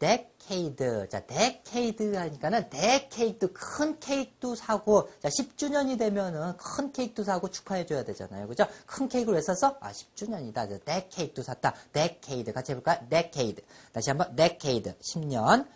decade. 자, decade 하니까는 decade 큰 케이크도 사고 자, 10주년이 되면은 큰 케이크도 사고 축하해 줘야 되잖아요. 그죠? 큰 케이크를 왜 샀어? 아, 10주년이다. 데케이크도 샀다. decade 같이 해 볼까요? decade. 다시 한번 decade. 10년.